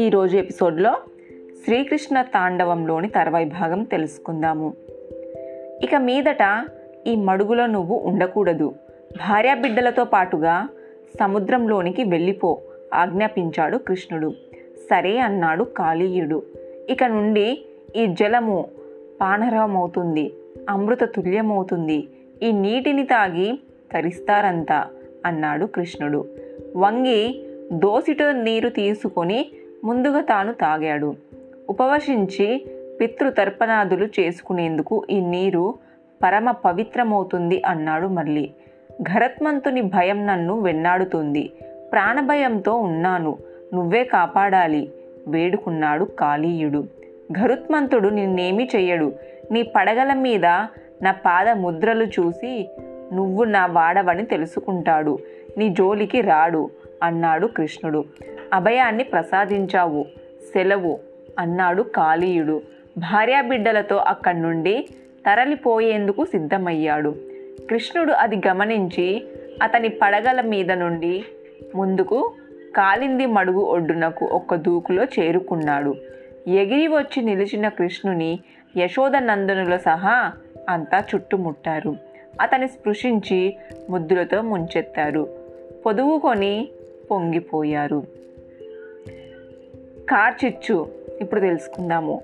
ఈరోజు ఎపిసోడ్లో శ్రీకృష్ణ తాండవంలోని తర్వాయి భాగం తెలుసుకుందాము. ఇక మీదట ఈ మడుగులో నువ్వు ఉండకూడదు. భార్యాబిడ్డలతో పాటుగా సముద్రంలోనికి వెళ్ళిపో ఆజ్ఞాపించాడు కృష్ణుడు. సరే అన్నాడు కాళీయుడు. ఇక నుండి ఈ జలము పానరమవుతుంది అమృత తుల్యమవుతుంది ఈ నీటిని తాగి తరిస్తారంతా అన్నాడు కృష్ణుడు. వంగి దోసిట నీరు తీసుకొని ముందుగా తాను తాగాడు. ఉపవశించి పితృతర్పణాదులు చేసుకునేందుకు ఈ నీరు పరమ పవిత్రమవుతుంది అన్నాడు మళ్ళీ. ఘరత్మంతుని భయం నన్ను వెన్నాడుతుంది. ప్రాణభయంతో ఉన్నాను. నువ్వే కాపాడాలి వేడుకున్నాడు కాళీయుడు. ఘరుత్మంతుడు నిన్నేమీ చెయ్యడు. నీ పడగల మీద నా పాద ముద్రలు చూసి నువ్వు నా వాడవని తెలుసుకుంటాడు. నీ జోలికి రాడు అన్నాడు కృష్ణుడు. అభయాన్ని ప్రసాదించావు సెలవు అన్నాడు కాళీయుడు. భార్యాబిడ్డలతో అక్కడి నుండి తరలిపోయేందుకు సిద్ధమయ్యాడు. కృష్ణుడు అది గమనించి అతని పడగల మీద నుండి ముందుకు కాలింది మడుగు ఒడ్డునకు ఒక్క దూకులో చేరుకున్నాడు. ఎగిరి వచ్చి నిలిచిన కృష్ణుని యశోదనందనుల సహా అంతా చుట్టుముట్టారు. అతను స్పృశించి ముద్దులతో ముంచెత్తారు. పొదువుకొని పొంగిపోయారు. కార్చిచ్చు ఇప్పుడు తెలుసుకుందాము.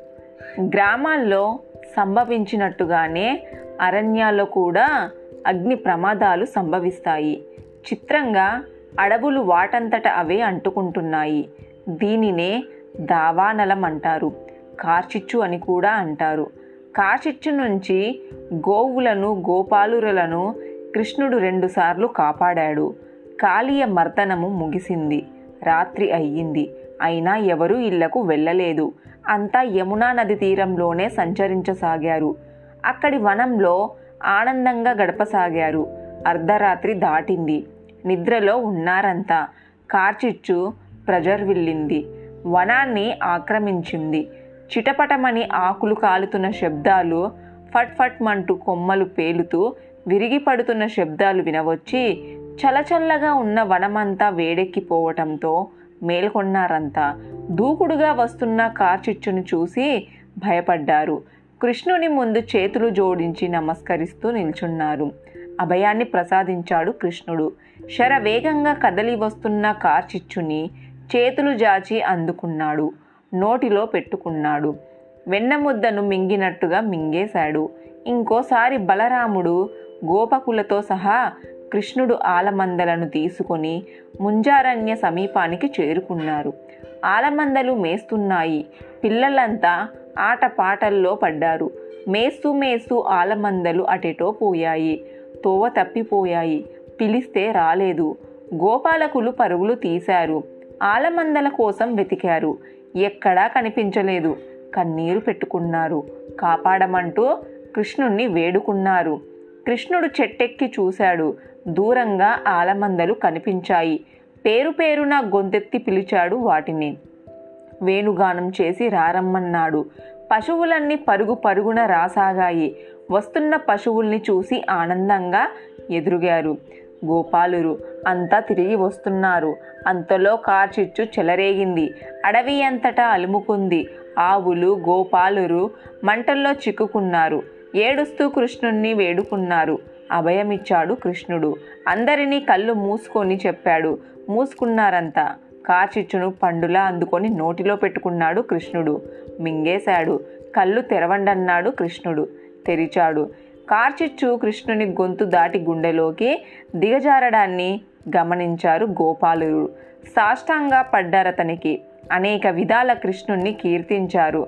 గ్రామాల్లో సంభవించినట్టుగానే అరణ్యాల్లో కూడా అగ్ని ప్రమాదాలు సంభవిస్తాయి. చిత్రంగా అడవులు వాటంతట అవే అంటుకుంటున్నాయి. దీనినే దావానలం అంటారు. కార్చిచ్చు అని కూడా అంటారు. కాచిచ్చు నుంచి గోవులను గోపాలురులను కృష్ణుడు రెండుసార్లు కాపాడాడు. కాళీయ మర్దనము ముగిసింది. రాత్రి అయ్యింది. అయినా ఎవరూ ఇళ్ళకు వెళ్ళలేదు. అంతా యమునా నది తీరంలోనే సంచరించసాగారు. అక్కడి వనంలో ఆనందంగా గడపసాగారు. అర్ధరాత్రి దాటింది. నిద్రలో ఉన్నారంతా. కార్చిచ్చు ప్రజర్విల్లింది. వనాన్ని ఆక్రమించింది. చిటపటమని ఆకులు కాలుతున్న శబ్దాలు ఫట్ ఫట్ మంటూ కొమ్మలు పేలుతూ విరిగి పడుతున్న శబ్దాలు వినవచ్చి చలచల్లగా ఉన్న వనమంతా వేడెక్కిపోవటంతో మేల్కొన్నారంతా. దూకుడుగా వస్తున్న కార్చిచ్చును చూసి భయపడ్డారు. కృష్ణుని ముందు చేతులు జోడించి నమస్కరిస్తూ నిల్చున్నారు. అభయాన్ని ప్రసాదించాడు కృష్ణుడు. శరవేగంగా కదలి వస్తున్న కార్చిచ్చుని చేతులు జాచి అందుకున్నాడు. నోటిలో పెట్టుకున్నాడు. వెన్నముద్దను మింగినట్టుగా మింగేశాడు. ఇంకోసారి బలరాముడు గోపకులతో సహా కృష్ణుడు ఆలమందలను తీసుకొని ముంజారణ్య సమీపానికి చేరుకున్నారు. ఆలమందలు మేస్తున్నాయి. పిల్లలంతా ఆటపాటల్లో పడ్డారు. మేస్తూ మేస్తూ ఆలమందలు అటెటో పోయాయి. తోవ తప్పిపోయాయి. పిలిస్తే రాలేదు. గోపాలకులు పరుగులు తీశారు. ఆలమందల కోసం వెతికారు. ఎక్కడా కనిపించలేదు. కన్నీరు పెట్టుకున్నారు. కాపాడమంటూ కృష్ణుణ్ణి వేడుకున్నారు. కృష్ణుడు చెట్టెక్కి చూశాడు. దూరంగా ఆలమందలు కనిపించాయి. పేరు పేరున గొంతెత్తి పిలిచాడు వాటిని. వేణుగానం చేసి రారమ్మన్నాడు. పశువులన్నీ పరుగు పరుగున రాసాగాయి. వస్తున్న పశువుల్ని చూసి ఆనందంగా ఎదురుగారు. గోపాలురు. అంతా తిరిగి వస్తున్నారు. అంతలో కార్చిచ్చు చెలరేగింది. అడవి అంతటా అలుముకుంది. ఆవులు గోపాలురు మంటల్లో చిక్కుకున్నారు. ఏడుస్తూ కృష్ణుణ్ణి వేడుకున్నారు. అభయమిచ్చాడు కృష్ణుడు. అందరినీ కళ్ళు మూసుకొని చెప్పాడు. మూసుకున్నారంతా. కార్చిచ్చును పండులా అందుకొని నోటిలో పెట్టుకున్నాడు కృష్ణుడు. మింగేశాడు. కళ్ళు తెరవండన్నాడు కృష్ణుడు. తెరిచాడు. కార్చిచ్చు కృష్ణుని గొంతు దాటి గుండెలోకి దిగజారడాన్ని గమనించారు గోపాలురు సాష్టాంగా పడ్డారతనికి అనేక విధాల కృష్ణుణ్ణి కీర్తించారు.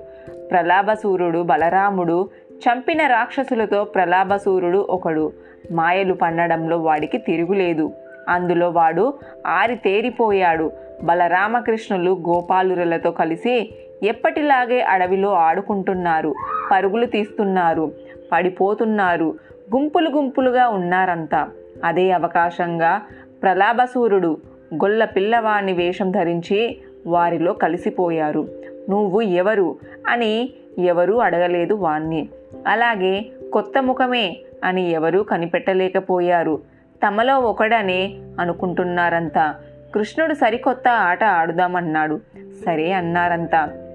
ప్రలాభసూరుడు బలరాముడు చంపిన రాక్షసులతో ప్రలాభసూరుడు ఒకడు. మాయలు పన్నడంలో వాడికి తిరుగులేదు. అందులో వాడు ఆరితేరిపోయాడు బలరామకృష్ణులు గోపాలురులతో కలిసి ఎప్పటిలాగే అడవిలో ఆడుకుంటున్నారు. పరుగులు తీస్తున్నారు. పడిపోతున్నారు. గుంపులు గుంపులుగా ఉన్నారంతా అదే అవకాశంగా ప్రలాభసూరుడు గొల్ల పిల్లవాణ్ణి వేషం ధరించి వారిలో కలిసిపోయారు. నువ్వు ఎవరు? అని ఎవరూ అడగలేదు వాణ్ణి. అలాగే కొత్త ముఖమే అని ఎవరూ కనిపెట్టలేకపోయారు. తమలో ఒకడనే అనుకుంటున్నారంతా కృష్ణుడు సరికొత్త ఆట ఆడుదామన్నాడు. సరే అన్నారంతా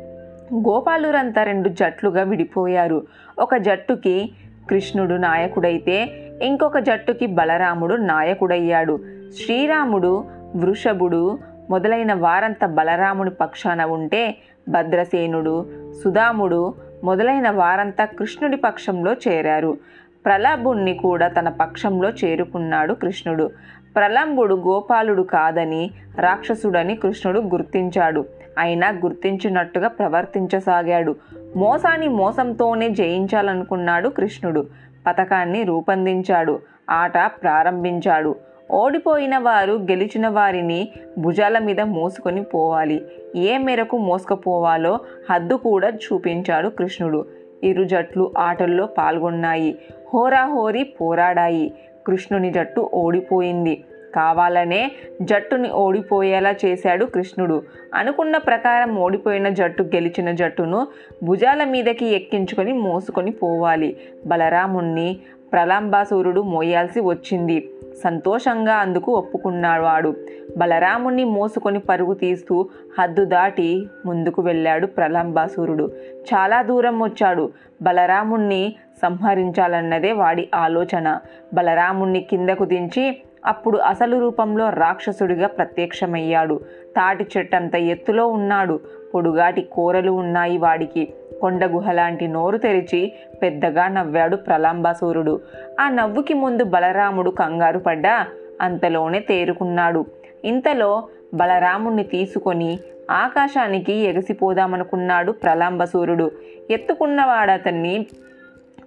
గోపాలురంతా రెండు జట్లుగా విడిపోయారు. ఒక జట్టుకి కృష్ణుడు నాయకుడైతే ఇంకొక జట్టుకి బలరాముడు నాయకుడయ్యాడు. శ్రీరాముడు వృషభుడు మొదలైన వారంతా బలరాముడి పక్షాన ఉంటే భద్రసేనుడు సుధాముడు మొదలైన వారంతా కృష్ణుడి పక్షంలో చేరారు. ప్రలభుణ్ణి కూడా తన పక్షంలో చేరుకున్నాడు కృష్ణుడు. ప్రలంబుడు గోపాలుడు కాదని రాక్షసుడని కృష్ణుడు గుర్తించాడు. అయినా గుర్తించినట్టుగా ప్రవర్తించసాగాడు. మోసాన్ని మోసంతోనే జయించాలనుకున్నాడు కృష్ణుడు. పథకాన్ని రూపొందించాడు. ఆట ప్రారంభించాడు. ఓడిపోయిన వారు గెలిచిన వారిని భుజాల మీద మోసుకొని పోవాలి. ఏ మేరకు మోసుకుపోవాలో హద్దు కూడా చూపించాడు కృష్ణుడు. ఇరు జట్లు ఆటల్లో పాల్గొన్నాయి. హోరాహోరీ పోరాడాయి. కృష్ణుని జట్టు ఓడిపోయింది. కావాలనే జట్టుని ఓడిపోయేలా చేశాడు కృష్ణుడు. అనుకున్న ప్రకారం ఓడిపోయిన జట్టు గెలిచిన జట్టును భుజాల మీదకి ఎక్కించుకొని మోసుకొని పోవాలి. బలరాముణ్ణి ప్రలాంబాసూరుడు మోయాల్సి వచ్చింది. సంతోషంగా అందుకు ఒప్పుకున్నాడు వాడు బలరాముణ్ణి మోసుకొని పరుగు తీస్తూ హద్దు దాటి ముందుకు వెళ్ళాడు ప్రలంబాసురుడు చాలా దూరం వచ్చాడు. బలరాముణ్ణి సంహరించాలన్నదే వాడి ఆలోచన. బలరాముణ్ణి కిందకు దించి అప్పుడు అసలు రూపంలో రాక్షసుడిగా ప్రత్యక్షమయ్యాడు. తాటి చెట్టంత ఎత్తులో ఉన్నాడు. పొడుగాటి కూరలు ఉన్నాయి వాడికి. కొండ గుహలాంటి నోరు తెరిచి పెద్దగా నవ్వాడు ప్రలాంబాసూరుడు ఆ నవ్వుకి ముందు బలరాముడు కంగారు పడ్డా అంతలోనే తేరుకున్నాడు. ఇంతలో బలరాముణ్ణి తీసుకొని ఆకాశానికి ఎగసిపోదామనుకున్నాడు ప్రలాంబసూరుడు ఎత్తుకున్నవాడతన్ని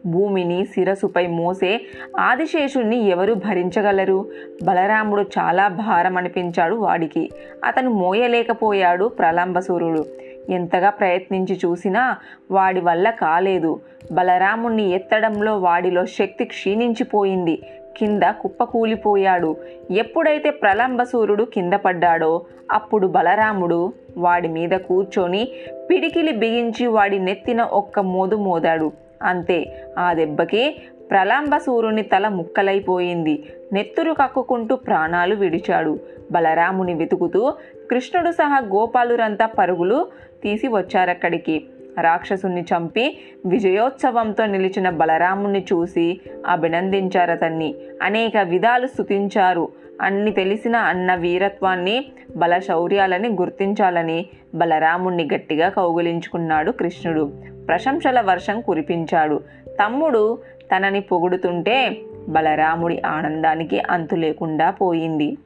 భూమిని శిరసుపై మోసే ఆదిశేషుణ్ణి ఎవరు భరించగలరు? బలరాముడు చాలా భారం అనిపించాడు వాడికి. అతను మోయలేకపోయాడు ప్రలంబసూరుడు ఎంతగా ప్రయత్నించి చూసినా వాడి వల్ల కాలేదు. బలరాముణ్ణి ఎత్తడంలో వాడిలో శక్తి క్షీణించిపోయింది. కింద కుప్పకూలిపోయాడు ఎప్పుడైతే ప్రలంబసూరుడు కింద పడ్డాడో అప్పుడు బలరాముడు వాడి మీద కూర్చొని పిడికిలి బిగించి వాడి నెత్తిన ఒక్క మోదు మోదాడు. అంతే. ఆ దెబ్బకి ప్రలాంబసూరుని తల ముక్కలైపోయింది. నెత్తురు కక్కుకుంటూ ప్రాణాలు విడిచాడు. బలరాముని వెతుకుతూ కృష్ణుడు సహా గోపాలురంతా పరుగులు తీసి వచ్చారక్కడికి. రాక్షసుని చంపి విజయోత్సవంతో నిలిచిన బలరాముని చూసి అభినందించారతన్ని. అనేక విధాలు స్తుతించారు. అన్ని తెలిసిన అన్న వీరత్వాన్ని బల శౌర్యాలని గుర్తించాలని బలరాముణ్ణి గట్టిగా కౌగులించుకున్నాడు కృష్ణుడు. ప్రశంసల వర్షం కురిపించాడు. తమ్ముడు తనని పొగుడుతుంటే బలరాముడి ఆనందానికి అంతు లేకుండా పోయింది.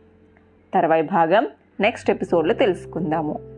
తర్వాయి భాగం నెక్స్ట్ ఎపిసోడ్లో తెలుసుకుందాము.